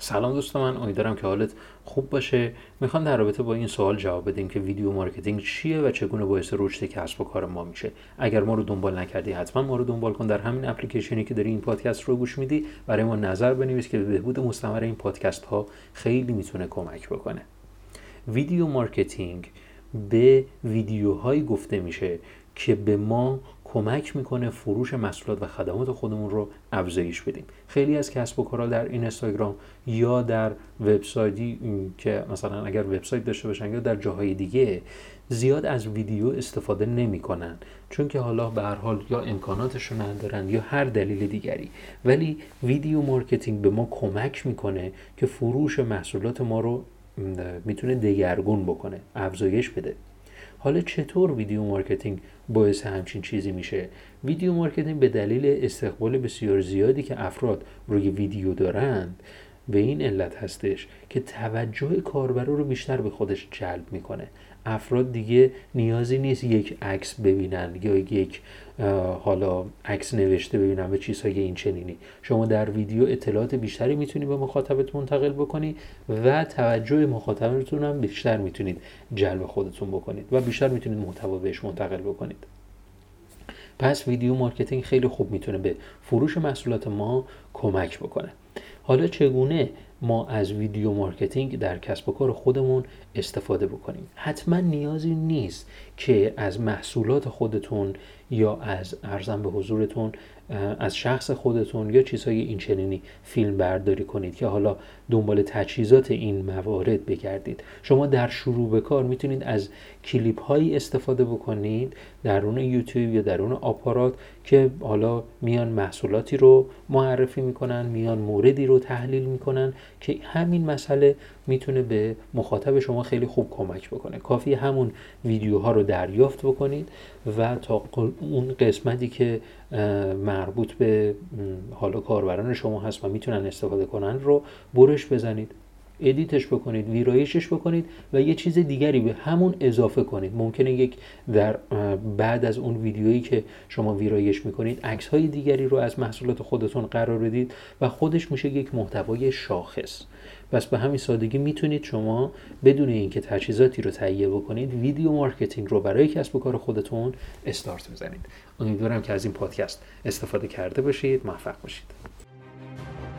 سلام دوست من امیدوارم که حالت خوب باشه. می‌خوام در رابطه با این سوال جواب بدیم که video marketing چیه و چگونه باعث رشد کسب و کار ما میشه. اگر ما رو دنبال نکردی حتما ما رو دنبال کن در همین اپلیکیشنی که داری این پادکست رو گوش میدی. برای ما نظر بنویس که به بهبود مستمر این پادکست ها خیلی می‌تونه کمک بکنه. video marketing به ویدیوهایی گفته میشه که به ما کمک می‌کنه فروش محصولات و خدمات خودمون رو افزایش بدیم. خیلی از کسب و کارها در این اینستاگرام یا در وبسایتی که مثلا اگر وبسایت داشته باشن یا در جاهای دیگه زیاد از ویدیو استفاده نمی‌کنن. چون که حالا به هر حال یا امکاناتش رو ندارن یا هر دلیل دیگری. ولی video marketing به ما کمک می‌کنه که فروش محصولات ما رو می‌تونه دگرگون بکنه افزایش بده. حالا چطور video marketing باعث همچین چیزی میشه؟ video marketing به دلیل استقبال بسیار زیادی که افراد روی ویدیو دارند. به این علت هستش که توجه کاربرا رو بیشتر به خودش جلب می‌کنه. افراد دیگه نیازی نیست یک عکس ببینن یا یک حالا عکس نوشته ببینن به چیزهای این چنینی. شما در ویدیو اطلاعات بیشتری می‌تونید به مخاطبت منتقل بکنید و توجه مخاطبتون هم بیشتر می‌تونید جلب خودتون بکنید و بیشتر می‌تونید محتوا بهش منتقل بکنید. پس video marketing خیلی خوب می‌تونه به فروش محصولات ما کمک بکنه. حالا چگونه ما از video marketing در کسب و کار خودمون استفاده بکنیم؟ حتما نیازی نیست که از محصولات خودتون یا از عرضم به حضورتون از شخص خودتون یا چیزهای این چنینی فیلم برداری کنید که حالا دنبال تجهیزات این موارد بگردید. شما در شروع به کار می‌تونید از کلیپ هایی استفاده بکنید درون یوتیوب یا درون آپارات که حالا میان محصولاتی رو معرفی می‌کنن میان موردی رو تحلیل می‌کنن که همین مسئله می‌تونه به مخاطب شما خیلی خوب کمک بکنه. کافیه همون ویدیوها رو دریافت بکنید و تا اون قسمتی که مربوط به حالا کاربران شما هست و می‌تونن استفاده کنن رو برش بزنید. edit ش بکنید ویرایشش بکنید و یه چیز دیگری به همون اضافه کنید. ممکنه یک در بعد از اون ویدیویی که شما ویرایش می‌کنید عکس های دیگری رو از محصولات خودتون قرار بدید و خودش میشه یک محتوای شاخص. پس به همین سادگی می‌تونید شما بدون اینکه تجهیزاتی رو تهیه بکنید video marketing رو برای کسب و کار خودتون استارت بزنید. امیدوارم که از این پادکست استفاده کرده باشید موفق باشید.